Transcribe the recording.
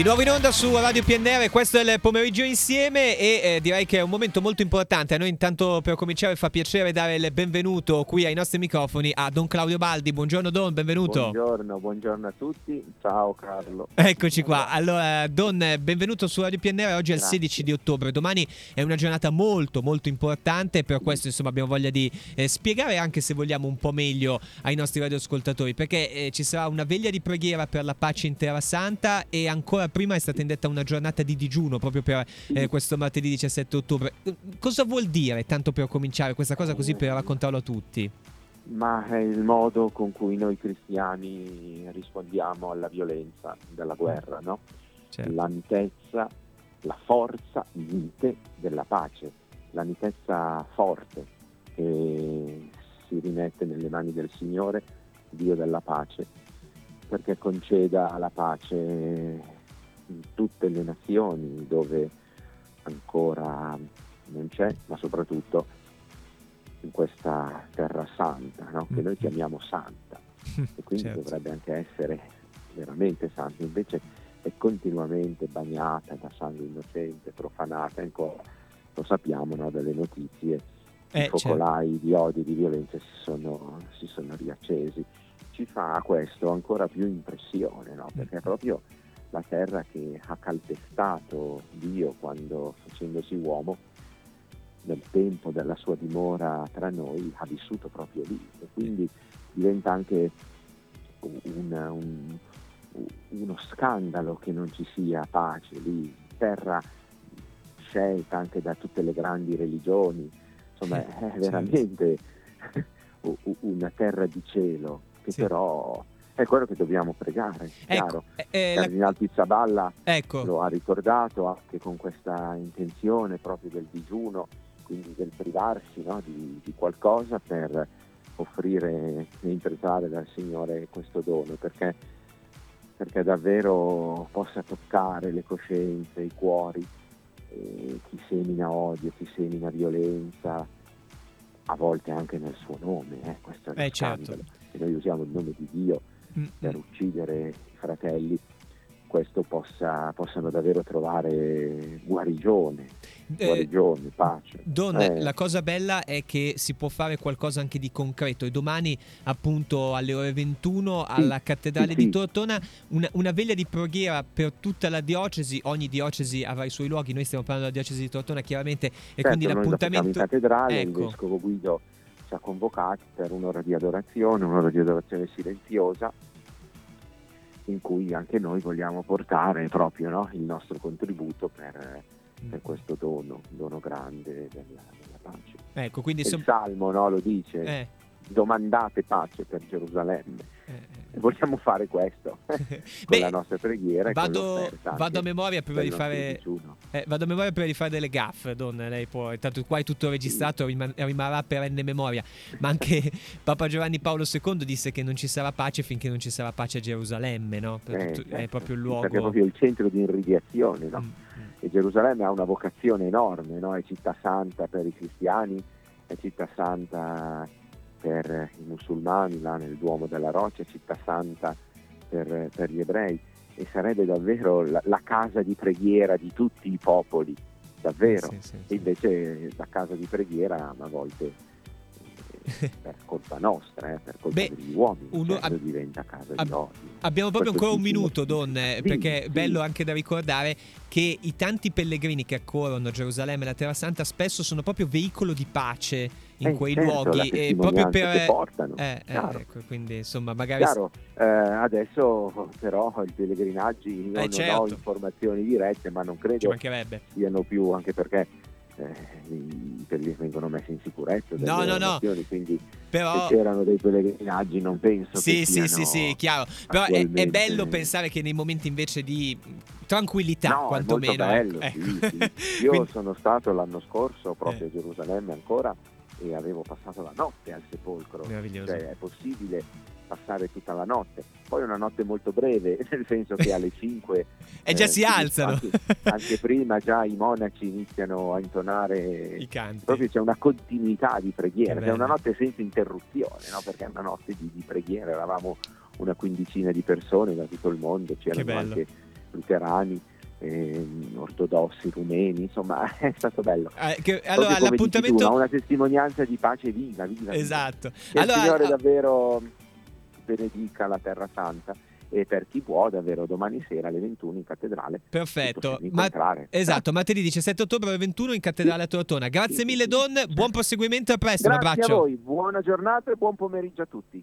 Di nuovo in onda su Radio PNR, questo è il pomeriggio insieme e eh, direi che è un momento molto importante. A noi intanto per cominciare fa piacere dare il benvenuto qui ai nostri microfoni a Don Claudio Baldi. Buongiorno Don, benvenuto. Buongiorno, buongiorno a tutti. Ciao Carlo. Eccoci qua. Allora Don, benvenuto su Radio PNR. Oggi è il 16 di ottobre. Domani è una giornata molto molto importante, per questo insomma abbiamo voglia di eh, spiegare anche se vogliamo un po' meglio ai nostri radioascoltatori perché eh, ci sarà una veglia di preghiera per la pace in Terra Santa e ancora prima è stata indetta una giornata di digiuno proprio per eh, questo martedì 17 ottobre. Cosa vuol dire, tanto per cominciare, questa cosa così per raccontarlo a tutti? Ma è il modo con cui noi cristiani rispondiamo alla violenza della guerra, no? Certo. La mitezza, la forza mite della pace, la mitezza forte che si rimette nelle mani del Signore, Dio della pace, perché conceda la pace in tutte le nazioni dove ancora non c'è, ma soprattutto in questa terra santa, no? che noi mm. chiamiamo santa, e quindi certo. dovrebbe anche essere veramente santa, invece è continuamente bagnata da sangue innocente, profanata ancora, lo sappiamo no? dalle notizie, eh, i focolai certo. di odio e di violenza si sono, si sono, riaccesi. Ci fa questo ancora più impressione, no? perché mm. proprio la terra che ha calpestato Dio quando facendosi uomo nel tempo della sua dimora tra noi ha vissuto proprio lì. E quindi diventa anche un, un, uno scandalo che non ci sia pace lì, terra scelta anche da tutte le grandi religioni, insomma è certo. veramente una terra di cielo che però è quello che dobbiamo pregare, ecco, chiaro. Eh, eh, Cardinal Pizzaballa ecco. lo ha ricordato anche con questa intenzione proprio del digiuno, quindi del privarsi no, di, di, qualcosa per offrire e intrecciare dal Signore questo dono, perché, perché davvero possa toccare le coscienze, i cuori, eh, chi semina odio, chi semina violenza, a volte anche nel suo nome, eh, questo è eh, certo. Noi usiamo il nome di Dio mm. per uccidere i fratelli, questo possa, possano davvero trovare guarigione, eh, guarigione, pace. Don, eh. la cosa bella è che si può fare qualcosa anche di concreto e domani appunto alle ore 21 alla sì, cattedrale sì, di Tortona una, una, veglia di preghiera per tutta la diocesi, ogni diocesi avrà i suoi luoghi, noi stiamo parlando della diocesi di Tortona chiaramente e certo, quindi l'appuntamento... In cattedrale, ecco. il vescovo Guido ha convocati per un'ora di adorazione, un'ora di adorazione silenziosa in cui anche noi vogliamo portare proprio no, il nostro contributo per, per, mm. questo dono, dono grande della, della pace. Ecco, quindi il Salmo no, lo dice, eh. domandate pace per Gerusalemme. Eh, eh vogliamo fare questo con Beh, la nostra preghiera. Vado, vado a memoria prima di fare. Eh, vado a memoria prima di fare delle gaffe, donna. Lei può. Intanto qua è tutto registrato, sì. rimarrà perenne memoria. Ma anche Papa Giovanni Paolo II disse che non ci sarà pace finché non ci sarà pace a Gerusalemme, no? Eh, tutto, certo. È proprio il luogo. È proprio il centro di irradiazione, no? Mm, mm. E Gerusalemme ha una vocazione enorme, no? È città santa per i cristiani, è città santa per i musulmani là nel Duomo della Roccia, città santa per, per gli ebrei e sarebbe davvero la, la, casa di preghiera di tutti i popoli, davvero. Sì, sì, sì. E invece la casa di preghiera a volte per colpa nostra, eh, per colpa Beh, degli uomini, uno, cioè, ab- diventa casa ab- di odio. Abbiamo proprio Questo ancora un minuto, Don, sì, perché è sì. bello anche da ricordare che i tanti pellegrini che accorrono a Gerusalemme e la Terra Santa spesso sono proprio veicolo di pace in eh, quei certo, luoghi e proprio per portano. Eh, eh, ecco, quindi insomma magari chiaro, eh, adesso però i pellegrinaggi io eh, non certo. ho informazioni dirette ma non credo siano più anche perché eh, i pellegrini vengono messi in sicurezza no no no quindi però... se c'erano dei pellegrinaggi non penso sì che sì sì sì chiaro però è, è, bello pensare che nei momenti invece di tranquillità no, quantomeno bello, ecco. sì, sì. io quindi... sono stato l'anno scorso proprio a Gerusalemme ancora e avevo passato la notte al sepolcro. Meraviglioso. Cioè, è possibile passare tutta la notte. Poi una notte molto breve, nel senso che alle 5 e già eh, si alzano. Anche, anche, prima già i monaci iniziano a intonare i canti. Proprio c'è una continuità di preghiera, è una notte senza interruzione, no? perché è una notte di, di, preghiera, eravamo una quindicina di persone da tutto il mondo, c'erano anche luterani, eh, ortodossi, rumeni, insomma è stato bello. Eh, che, allora l'appuntamento... Tu, una testimonianza di pace viva, viva. Esatto. Che allora, il Signore davvero benedica la Terra Santa e per chi può davvero domani sera alle 21 in cattedrale. Perfetto. Ma, esatto, martedì 17 ottobre alle 21 in cattedrale a Tortona. Grazie sì, mille Don, buon proseguimento e a presto, Grazie un abbraccio. a voi, buona giornata e buon pomeriggio a tutti.